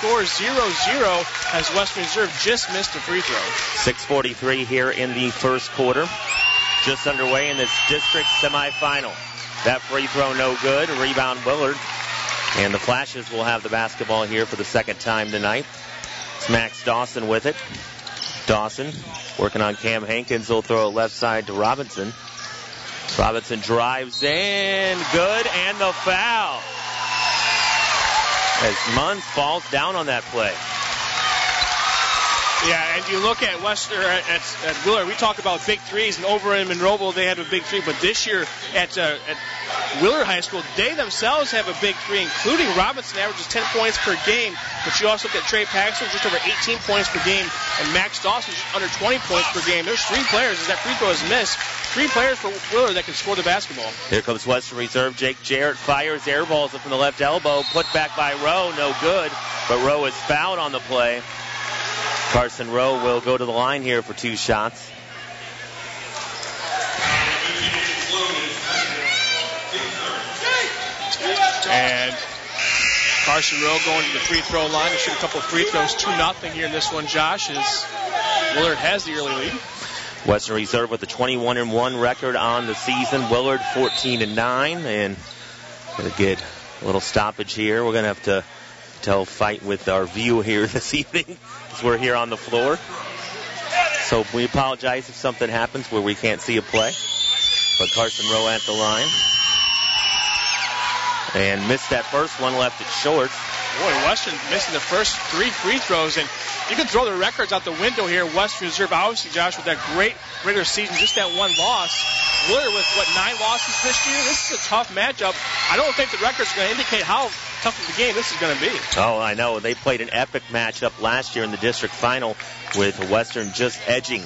score 0-0 as Western Reserve just missed a free throw. 6.43 here in the first quarter. Just underway in this district semifinal. That free throw no good. Rebound Willard. And the Flashes will have the basketball here for the second time tonight. It's Max Dawson with it. Dawson working on Cam Hankins. He'll throw it left side to Robinson. Robinson drives in. Good. And the foul. As Munns falls down on that play. Yeah, and you look at Western at, at, at Willard. We talk about big threes, and over in Monroeville they have a big three. But this year at, uh, at Willard High School, they themselves have a big three, including Robinson averages 10 points per game. But you also look at Trey Paxton, just over 18 points per game, and Max Dawson just under 20 points per game. There's three players as that free throw is missed. Three players for Willard that can score the basketball. Here comes Western Reserve. Jake Jarrett fires air balls from the left elbow. Put back by Rowe, no good. But Rowe is fouled on the play. Carson Rowe will go to the line here for two shots. And Carson Rowe going to the free throw line to shoot a couple free throws. 2 nothing here in this one, Josh, as Willard has the early lead. Western Reserve with a 21 and 1 record on the season. Willard 14 and 9. And gonna get a good little stoppage here. We're gonna have to tell fight with our view here this evening as we're here on the floor. So we apologize if something happens where we can't see a play. But Carson Rowe at the line. And missed that first one, left it short. Boy, Western missing the first three free throws, and you can throw the records out the window here. Western Reserve, obviously, Josh, with that great regular season, just that one loss. Willard with what nine losses this year. This is a tough matchup. I don't think the record's going to indicate how tough of a game this is going to be. Oh, I know. They played an epic matchup last year in the district final with Western just edging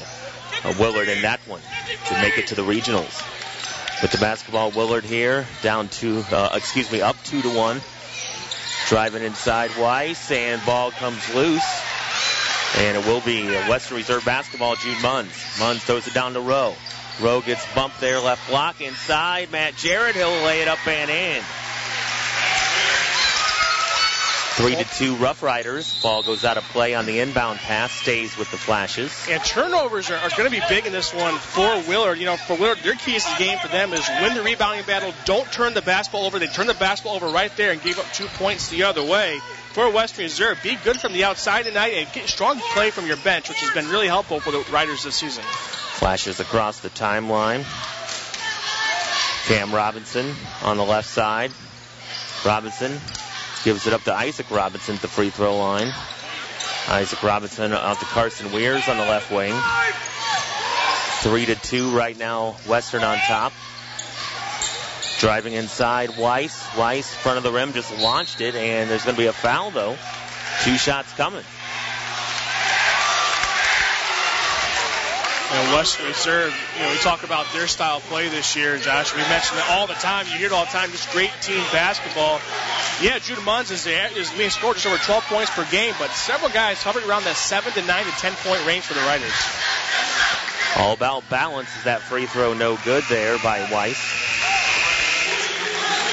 Willard in that one to make it to the regionals. With the basketball, Willard here down two, uh, excuse me, up two to one. Driving inside Weiss, and ball comes loose. And it will be Western Reserve basketball, Jude Munns. Munns throws it down to Rowe. Rowe gets bumped there, left block inside. Matt Jarrett, he'll lay it up and in. Three to two Rough Riders. Ball goes out of play on the inbound pass, stays with the Flashes. And turnovers are, are going to be big in this one for Willard. You know, for Willard, their key to the game for them is win the rebounding battle. Don't turn the basketball over. They turn the basketball over right there and gave up two points the other way. For Western Reserve, be good from the outside tonight and get strong play from your bench, which has been really helpful for the Riders this season. Flashes across the timeline. Cam Robinson on the left side. Robinson gives it up to Isaac Robinson at the free throw line. Isaac Robinson out to Carson Weirs on the left wing. Three to two right now. Western on top. Driving inside, Weiss. Weiss, front of the rim, just launched it, and there's going to be a foul though. Two shots coming. And Western Reserve, you know, we talk about their style of play this year, Josh. We mention it all the time. You hear it all the time. Just great team basketball. Yeah, Judah Munns is, is leading scorer just over 12 points per game, but several guys hovering around that 7 to 9 to 10 point range for the Riders. All about balance is that free throw no good there by Weiss.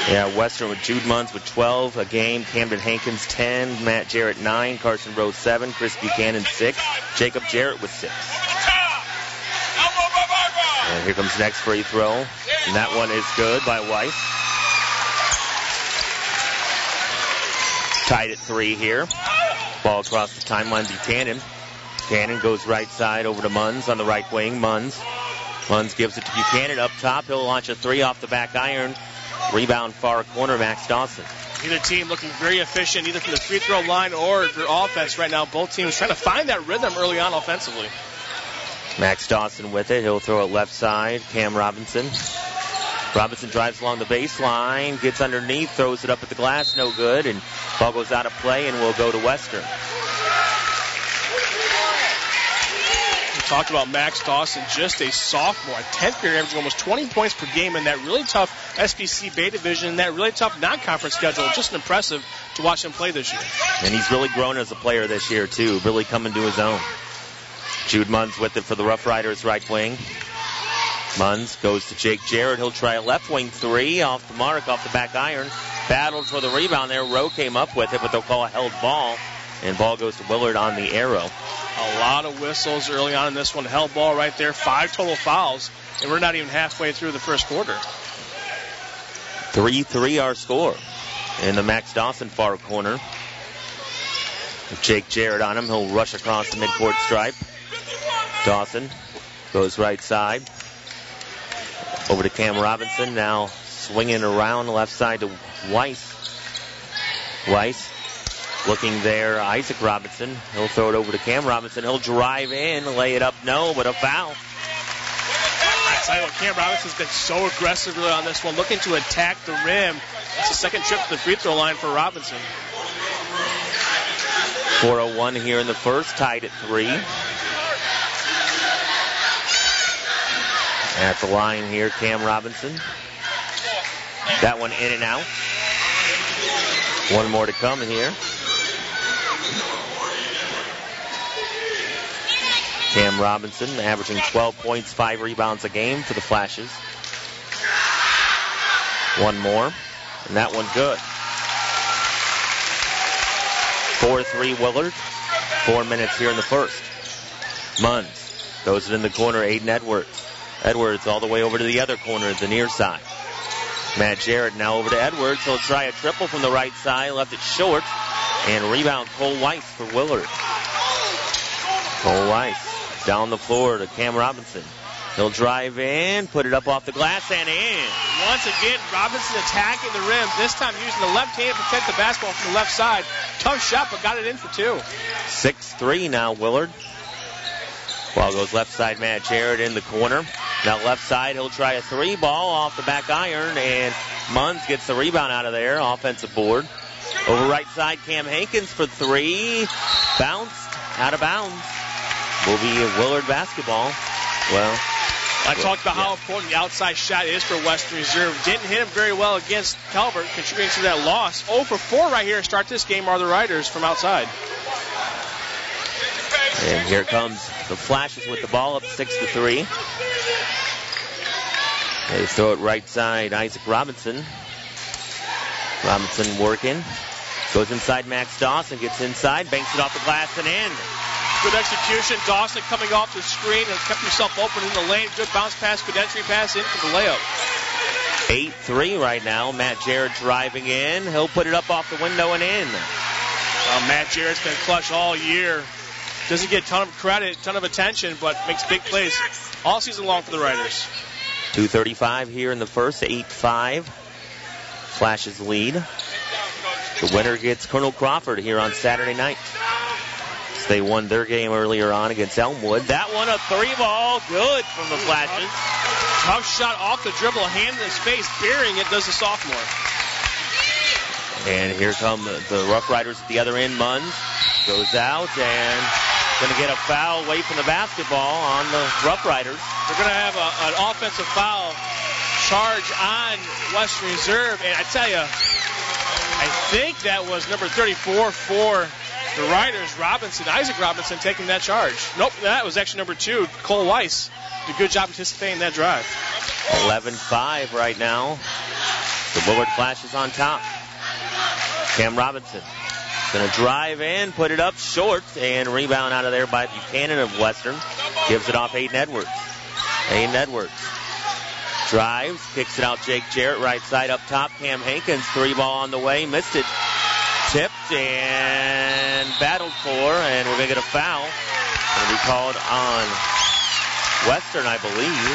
Yeah, Western with Jude Munns with 12 a game, Camden Hankins 10, Matt Jarrett 9, Carson Rose 7, Chris Buchanan 6, Jacob Jarrett with 6. And here comes next free throw. And that one is good by Weiss. Tied at three here. Ball across the timeline, to Buchanan. Buchanan goes right side over to Munns on the right wing. Munns. Munns gives it to Buchanan up top. He'll launch a three off the back iron. Rebound far corner, Max Dawson. Either team looking very efficient, either from the free throw line or their offense right now. Both teams trying to find that rhythm early on offensively. Max Dawson with it. He'll throw it left side. Cam Robinson. Robinson drives along the baseline, gets underneath, throws it up at the glass, no good, and ball goes out of play and will go to Western. We talked about Max Dawson, just a sophomore, a 10th year averaging almost 20 points per game in that really tough SBC Bay division, that really tough non-conference schedule. Just impressive to watch him play this year. And he's really grown as a player this year too, really coming to his own. Jude Munns with it for the Rough Riders right wing. Munns goes to Jake Jarrett. He'll try a left wing three off the mark, off the back iron. Battled for the rebound there. Rowe came up with it, but they'll call a held ball. and ball goes to Willard on the arrow. A lot of whistles early on in this one. Held ball right there. Five total fouls, and we're not even halfway through the first quarter. 3 3 our score. In the Max Dawson far corner. With Jake Jarrett on him, he'll rush across the midcourt stripe. Dawson goes right side. Over to Cam Robinson. Now swinging around the left side to Weiss. Weiss looking there. Isaac Robinson. He'll throw it over to Cam Robinson. He'll drive in, lay it up. No, but a foul. I tell you what, Cam Robinson's been so aggressive really on this one, looking to attack the rim. It's the second trip to the free throw line for Robinson. 401 here in the first, tied at three. At the line here, Cam Robinson. That one in and out. One more to come here. Cam Robinson averaging 12 points, 5 rebounds a game for the Flashes. One more, and that one good. 4-3 Willard. Four minutes here in the first. Munns throws it in the corner, Aiden Edwards. Edwards all the way over to the other corner, the near side. Matt Jarrett now over to Edwards. He'll try a triple from the right side, left it short, and rebound Cole Weiss for Willard. Cole Weiss down the floor to Cam Robinson. He'll drive in, put it up off the glass and in. Once again, Robinson attacking the rim, this time using the left hand to protect the basketball from the left side. Tough shot, but got it in for two. 6-3 now, Willard. Ball goes left side, Matt Jarrett in the corner. Now left side, he'll try a three ball off the back iron, and Munns gets the rebound out of there, offensive board. Over right side, Cam Hankins for three. Bounced, out of bounds. Will be Willard basketball. Well, I talked about how important the outside shot is for Western Reserve. Didn't hit him very well against Calvert, contributing to that loss. 0 for 4 right here to start this game are the Riders from outside. And here comes the Flashes with the ball up 6 to 3. They throw it right side, Isaac Robinson. Robinson working. Goes inside Max Dawson, gets inside, banks it off the glass and in. Good execution. Dawson coming off the screen and kept himself open in the lane. Good bounce pass, good entry pass in for the layup. 8-3 right now. Matt Jarrett driving in. He'll put it up off the window and in. Matt Jarrett's been clutch all year. Doesn't get a ton of credit, ton of attention, but makes big plays all season long for the Riders. 235 here in the first, 8-5. Flashes lead. The winner gets Colonel Crawford here on Saturday night. They won their game earlier on against Elmwood. That one a three ball, good from the Flashes. Tough shot off the dribble, hand in his face, burying it does the sophomore. And here come the, the Rough Riders at the other end. Munns goes out and going to get a foul away from the basketball on the Rough Riders. They're going to have a, an offensive foul charge on Western Reserve, and I tell you, I think that was number 34 for the Riders, Robinson, Isaac Robinson taking that charge. Nope, that was actually number two, Cole Weiss. Did a good job anticipating that drive. 11-5 right now. The Willard Flashes on top. Cam Robinson going to drive in, put it up short, and rebound out of there by Buchanan of Western. Gives it off Aiden Edwards. Aiden Edwards drives, kicks it out Jake Jarrett, right side up top. Cam Hankins, three ball on the way, missed it. Tipped and battled for, and we're going to get a foul. Going to be called on Western, I believe.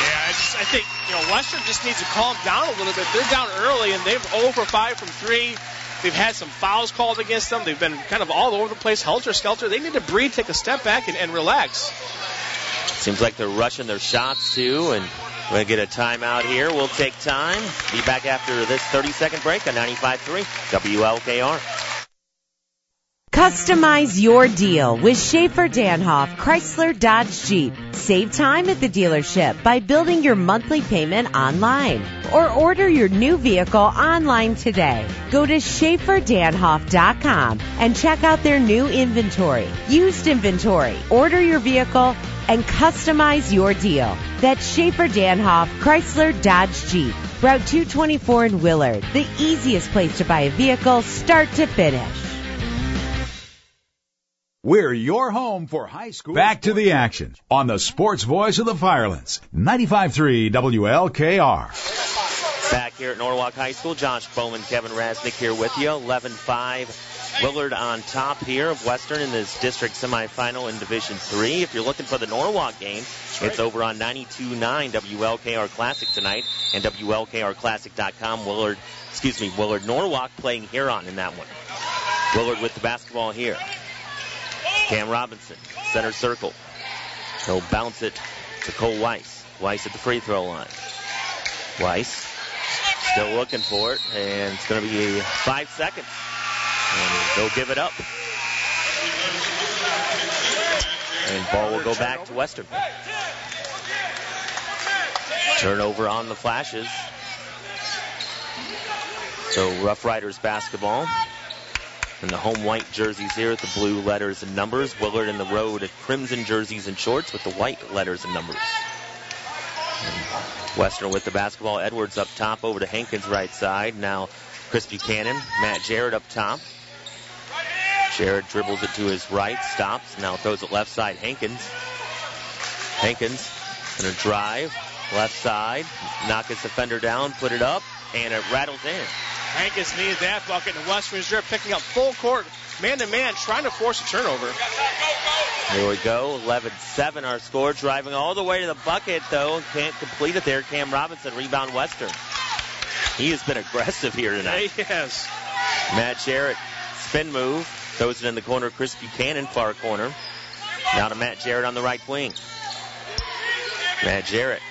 Yeah, I, just, I think you know Western just needs to calm down a little bit. They're down early, and they've 0 for 5 from three. They've had some fouls called against them. They've been kind of all over the place, helter skelter. They need to breathe, take a step back, and, and relax. Seems like they're rushing their shots too, and we're going to get a timeout here. We'll take time. Be back after this 30 second break on 95.3 WLKR. Customize your deal with Schaefer Danhoff Chrysler Dodge Jeep. Save time at the dealership by building your monthly payment online or order your new vehicle online today. Go to SchaeferDanhoff.com and check out their new inventory, used inventory, order your vehicle, and customize your deal. That's Schaefer Danhoff Chrysler Dodge Jeep. Route 224 in Willard, the easiest place to buy a vehicle start to finish. We're your home for high school. Back to the action on the sports voice of the Firelands. 95.3 WLKR. Back here at Norwalk High School, Josh Bowman, Kevin Rasnick here with you. 11-5. Willard on top here of Western in this district semifinal in Division 3. If you're looking for the Norwalk game, it's over on 92.9 WLKR Classic tonight and WLKRClassic.com. Willard, excuse me, Willard Norwalk playing Huron in that one. Willard with the basketball here. Cam Robinson, center circle. He'll bounce it to Cole Weiss. Weiss at the free throw line. Weiss still looking for it, and it's going to be five seconds. And they'll give it up. And ball will go back to Western. Turnover on the flashes. So Rough Riders basketball. And the home white jerseys here with the blue letters and numbers. Willard in the road crimson jerseys and shorts with the white letters and numbers. And Western with the basketball. Edwards up top over to Hankins right side. Now Chris Buchanan. Matt Jarrett up top. Jarrett dribbles it to his right, stops, now throws it left side. Hankins. Hankins gonna drive left side, knock his defender down, put it up, and it rattles in. Hankins needed that bucket, and West Reserve picking up full court, man to man, trying to force a turnover. Here we go. 11 7 our score. Driving all the way to the bucket, though. Can't complete it there. Cam Robinson, rebound Western. He has been aggressive here tonight. Yes. Matt Jarrett, spin move. Throws it in the corner. Chris Buchanan, far corner. Now to Matt Jarrett on the right wing. Matt Jarrett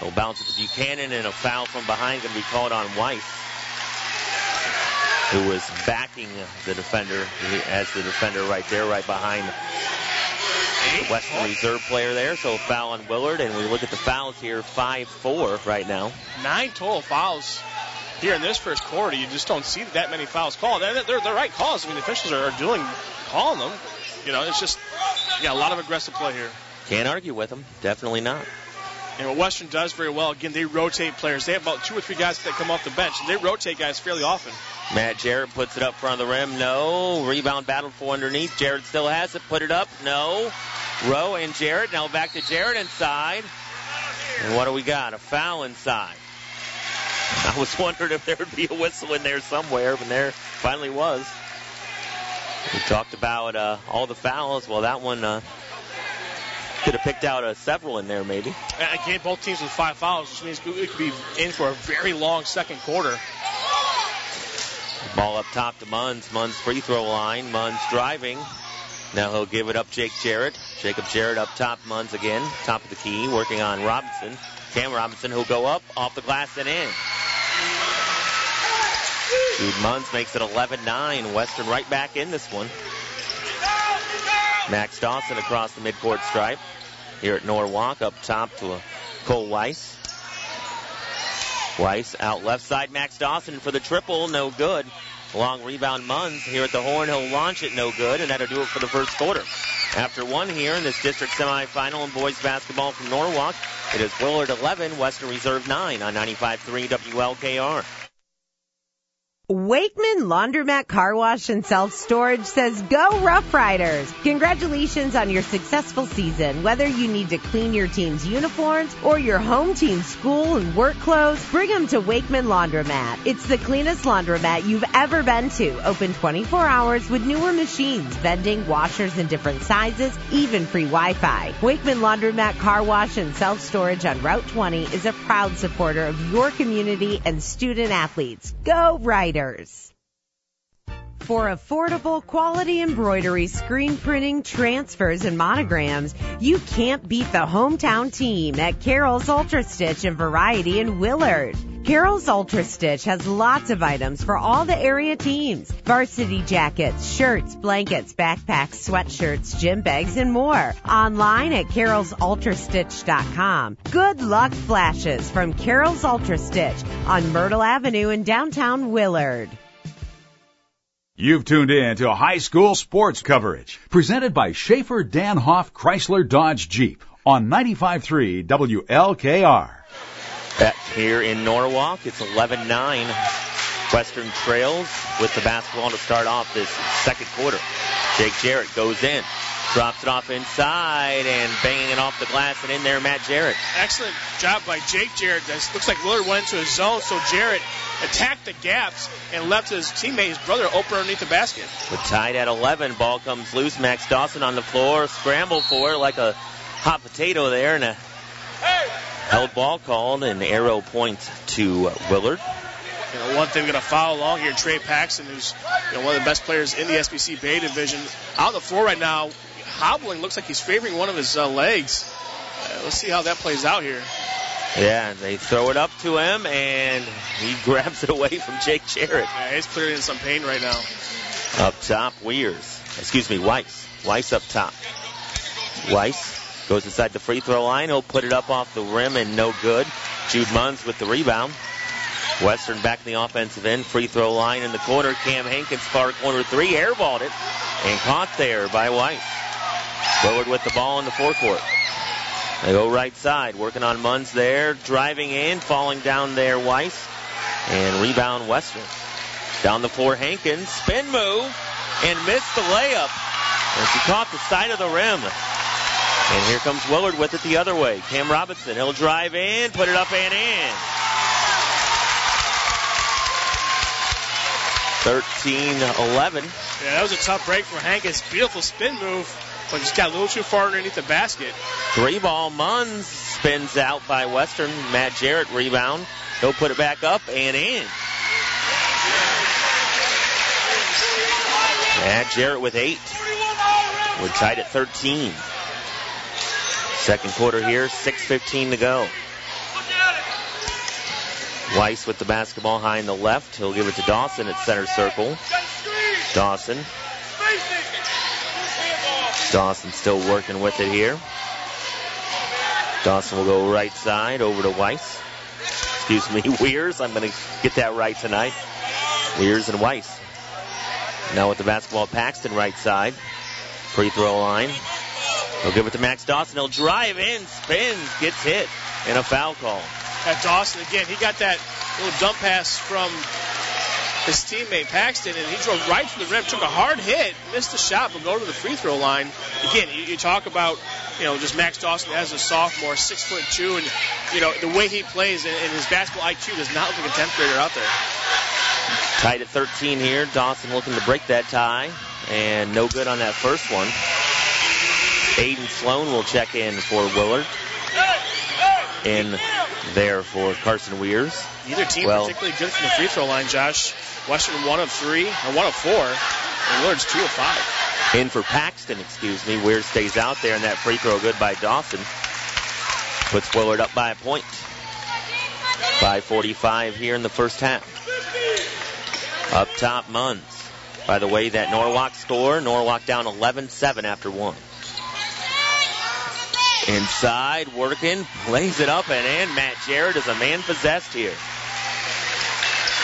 will bounce it to Buchanan, and a foul from behind going to be called on Weiss who was backing the defender as the defender right there, right behind the Western Reserve player there. So foul on Willard, and we look at the fouls here, 5-4 right now. Nine total fouls here in this first quarter. You just don't see that many fouls called. They're the right calls. I mean, the officials are doing, calling them. You know, it's just, yeah, a lot of aggressive play here. Can't argue with them. Definitely not. And what Western does very well, again, they rotate players. They have about two or three guys that come off the bench, and they rotate guys fairly often. Matt Jarrett puts it up front of the rim. No. Rebound battled for underneath. Jarrett still has it. Put it up. No. Rowe and Jarrett. Now back to Jarrett inside. And what do we got? A foul inside. I was wondering if there would be a whistle in there somewhere, but there finally was. We talked about uh, all the fouls. Well, that one uh, could have picked out uh, several in there, maybe. Again, both teams with five fouls, which means it could be in for a very long second quarter. Ball up top to Munns. Munns free throw line. Munns driving. Now he'll give it up Jake Jarrett. Jacob Jarrett up top. Munns again. Top of the key. Working on Robinson. Cam Robinson who'll go up off the glass and in. Jude Munns makes it 11-9. Western right back in this one. Max Dawson across the midcourt stripe. Here at Norwalk up top to Cole Weiss. Weiss out left side. Max Dawson for the triple. No good. Long rebound Munns here at the horn. He'll launch it. No good. And that'll do it for the first quarter. After one here in this district semifinal in boys basketball from Norwalk, it is Willard 11, Western Reserve 9 on 95.3 WLKR. Wakeman Laundromat Car Wash and Self Storage says go Rough Riders! Congratulations on your successful season. Whether you need to clean your team's uniforms or your home team's school and work clothes, bring them to Wakeman Laundromat. It's the cleanest laundromat you've ever been to. Open 24 hours with newer machines, vending, washers in different sizes, even free Wi-Fi. Wakeman Laundromat Car Wash and Self Storage on Route 20 is a proud supporter of your community and student athletes. Go Riders! For affordable quality embroidery, screen printing, transfers, and monograms, you can't beat the hometown team at Carol's Ultra Stitch and Variety in Willard. Carol's Ultra Stitch has lots of items for all the area teams. Varsity jackets, shirts, blankets, backpacks, sweatshirts, gym bags, and more. Online at carolsultrastitch.com. Good luck flashes from Carol's Ultra Stitch on Myrtle Avenue in downtown Willard. You've tuned in to high school sports coverage presented by Schaefer Danhoff Chrysler Dodge Jeep on 95.3 WLKR. Back here in Norwalk, it's 11-9. Western trails with the basketball to start off this second quarter. Jake Jarrett goes in, drops it off inside, and banging it off the glass and in there, Matt Jarrett. Excellent job by Jake Jarrett. This looks like Willard went into his zone, so Jarrett attacked the gaps and left his teammate, his brother, open underneath the basket. We're tied at 11. Ball comes loose. Max Dawson on the floor, scramble for it like a hot potato there, and a held ball called, and arrow point to Willard. You know, one thing we're going to follow along here, Trey Paxton, who's you know, one of the best players in the SBC Bay division, out on the floor right now, hobbling. Looks like he's favoring one of his uh, legs. Uh, let's see how that plays out here. Yeah, they throw it up to him, and he grabs it away from Jake Jarrett. Yeah, he's clearly in some pain right now. Up top, Weirs. Excuse me, Weiss. Weiss up top. Weiss goes inside the free throw line. He'll put it up off the rim and no good. Jude Munns with the rebound. Western back in the offensive end. Free throw line in the corner. Cam Hankins far corner three. Airballed it and caught there by Weiss. Willard with the ball in the forecourt. They go right side, working on Munns there, driving in, falling down there, Weiss, and rebound Western. Down the floor, Hankins, spin move, and missed the layup. And she caught the side of the rim. And here comes Willard with it the other way. Cam Robinson, he'll drive in, put it up and in. 13-11. Yeah, that was a tough break for Hankins. Beautiful spin move, but just got a little too far underneath the basket. Three ball, Munns spins out by Western. Matt Jarrett rebound. He'll put it back up and in. Matt Jarrett with eight. We're tied at 13. Second quarter here, 6.15 to go. Weiss with the basketball high in the left. He'll give it to Dawson at center circle. Dawson. Dawson still working with it here. Dawson will go right side over to Weiss. Excuse me, Weirs. I'm going to get that right tonight. Weirs and Weiss. Now with the basketball, Paxton right side. Free throw line. He'll give it to Max Dawson. He'll drive in, spins, gets hit, and a foul call. At Dawson again, he got that little dump pass from his teammate Paxton, and he drove right to the rim, took a hard hit, missed the shot, but go to the free throw line. Again, you, you talk about you know just Max Dawson as a sophomore, six foot two, and you know the way he plays and, and his basketball IQ does not look like a tenth grader out there. Tied at 13 here. Dawson looking to break that tie, and no good on that first one. Aiden Sloan will check in for Willard. In there for Carson Weirs. Neither team Well- particularly good from the free throw line, Josh. Western one of three, or one of four, and Willard's two of five. In for Paxton, excuse me. Weir stays out there, and that free throw good by Dawson. Puts Willard up by a point. 5.45 here in the first half. Up top, Munns. By the way, that Norwalk score, Norwalk down 11-7 after one. Inside, working, plays it up and in. Matt Jarrett is a man possessed here.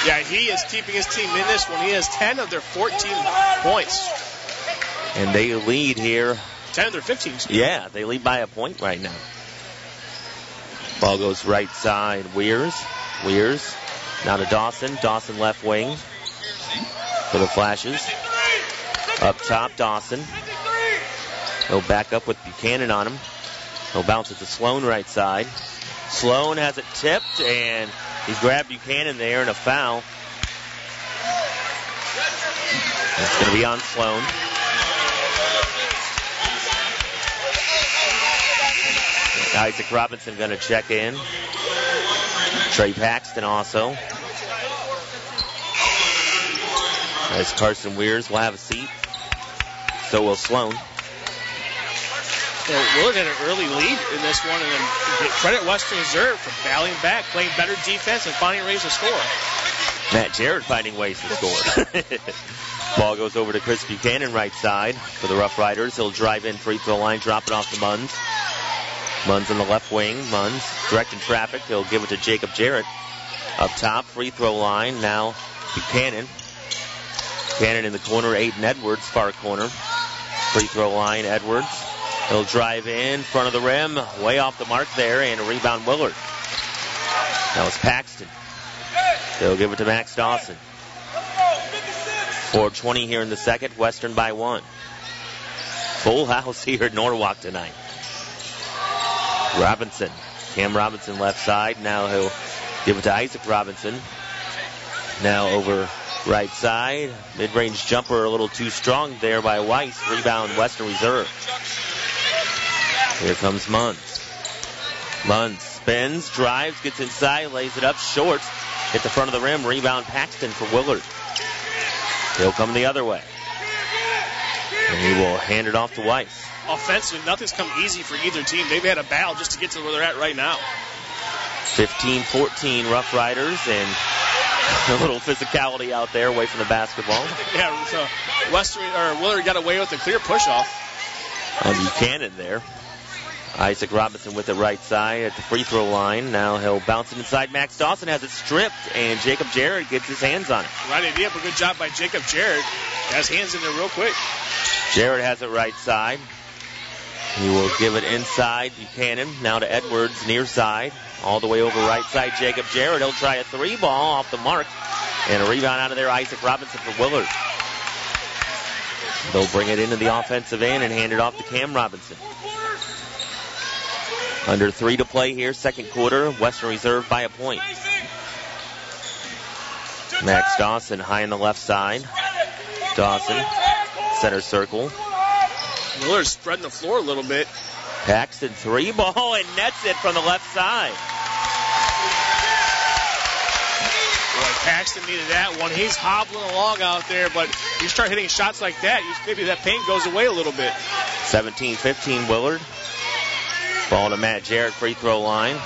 Yeah, he is keeping his team in this one. He has 10 of their 14 points. And they lead here 10 of their 15. Yeah, they lead by a point right now. Ball goes right side. Weirs. Weirs. Now to Dawson. Dawson left wing. For the flashes. Up top, Dawson. He'll back up with Buchanan on him. He'll bounce it to Sloan right side. Sloan has it tipped and he's grabbed Buchanan there in a foul. It's going to be on Sloan. Isaac Robinson going to check in. Trey Paxton also. As Carson Weirs will have a seat. So will Sloan. So Willard had an early lead in this one, and then credit Western Reserve for battling back, playing better defense, and finding ways to score. Matt Jarrett finding ways to score. Ball goes over to Chris Buchanan right side for the Rough Riders. He'll drive in free throw line, drop it off to Munns. Munns on the left wing. Munns directing traffic. He'll give it to Jacob Jarrett. Up top, free throw line. Now Buchanan. Buchanan in the corner. Aiden Edwards, far corner. Free throw line, Edwards. He'll drive in front of the rim, way off the mark there, and a rebound Willard. That was Paxton. They'll give it to Max Dawson. 420 here in the second, Western by one. Full house here at Norwalk tonight. Robinson. Cam Robinson left side. Now he'll give it to Isaac Robinson. Now over right side. Mid-range jumper a little too strong there by Weiss. Rebound Western Reserve. Here comes Munns. Munns spins, drives, gets inside, lays it up short. Hit the front of the rim. Rebound Paxton for Willard. He'll come the other way. And he will hand it off to Weiss. Offensively, nothing's come easy for either team. They've had a battle just to get to where they're at right now. 15-14 Rough Riders and a little physicality out there away from the basketball. Yeah, so Western or Willard got away with a clear push off. Um, On Buchanan there. Isaac Robinson with the right side at the free throw line. Now he'll bounce it inside. Max Dawson has it stripped, and Jacob Jarrett gets his hands on it. Right idea, but good job by Jacob Jarrett. Has hands in there real quick. Jarrett has it right side. He will give it inside Buchanan. Now to Edwards, near side. All the way over right side, Jacob Jarrett. He'll try a three ball off the mark. And a rebound out of there, Isaac Robinson for Willard. They'll bring it into the offensive end and hand it off to Cam Robinson. Under three to play here, second quarter. Western Reserve by a point. Max Dawson high on the left side. Dawson, center circle. Miller's spreading the floor a little bit. Paxton three ball and nets it from the left side. Boy, Paxton needed that one. He's hobbling along out there, but you start hitting shots like that, maybe that pain goes away a little bit. 17-15 Willard. Ball to Matt Jarrett, free throw line.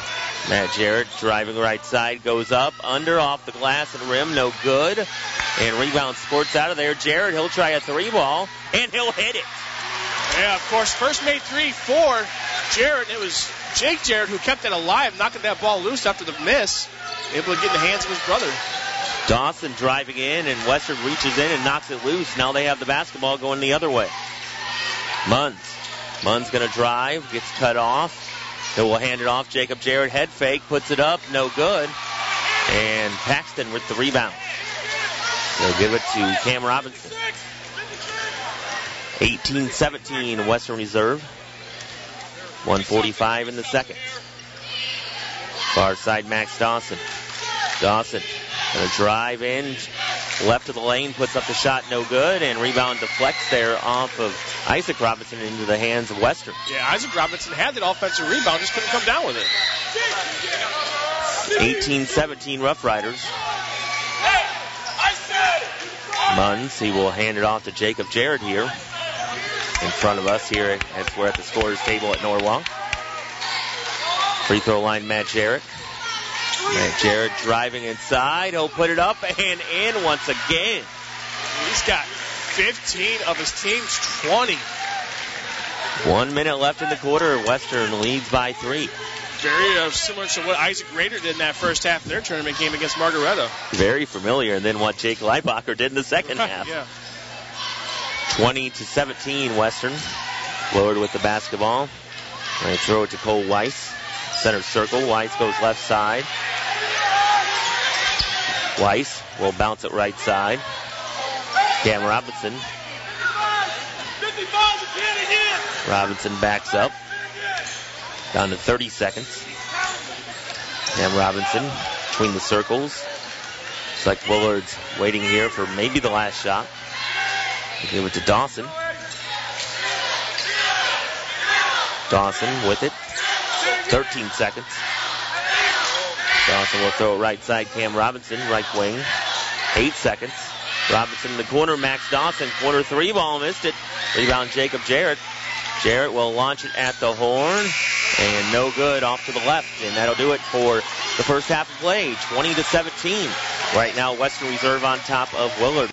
Matt Jarrett driving right side, goes up, under, off the glass and rim, no good. And rebound sports out of there. Jarrett, he'll try a three ball, and he'll hit it. Yeah, of course, first made three for Jarrett. It was Jake Jarrett who kept it alive, knocking that ball loose after the miss, able to get in the hands of his brother. Dawson driving in, and Western reaches in and knocks it loose. Now they have the basketball going the other way. Munns. Munns going to drive, gets cut off. He will hand it off. Jacob Jarrett head fake, puts it up, no good. And Paxton with the rebound. They'll give it to Cam Robinson. 18-17 Western Reserve. 145 in the second. Far side Max Dawson. Dawson gonna drive in, left of the lane, puts up the shot, no good, and rebound deflects there off of Isaac Robinson into the hands of Western. Yeah, Isaac Robinson had that offensive rebound, just couldn't come down with it. 18-17 Rough Riders. Munns, he will hand it off to Jacob Jarrett here in front of us here as we're at the scorer's table at Norwalk. Free throw line, Matt Jarrett. Jarrett driving inside. He'll put it up and in once again. He's got 15 of his team's 20. One minute left in the quarter. Western leads by three. Very uh, similar to what Isaac Raider did in that first half of their tournament game against Margaretta. Very familiar, and then what Jake Leibacher did in the second half. yeah. 20 to 17 Western. Willard with the basketball. They throw it to Cole Weiss. Center circle. Weiss goes left side. Weiss will bounce it right side. Cam Robinson. Robinson backs up. Down to 30 seconds. Cam Robinson between the circles. Looks like Willard's waiting here for maybe the last shot. Give it to Dawson. Dawson with it. 13 seconds. Dawson will throw it right side. Cam Robinson, right wing. Eight seconds. Robinson in the corner. Max Dawson, corner three ball, missed it. Rebound Jacob Jarrett. Jarrett will launch it at the horn. And no good off to the left. And that'll do it for the first half of play. 20 to 17. Right now, Western Reserve on top of Willard.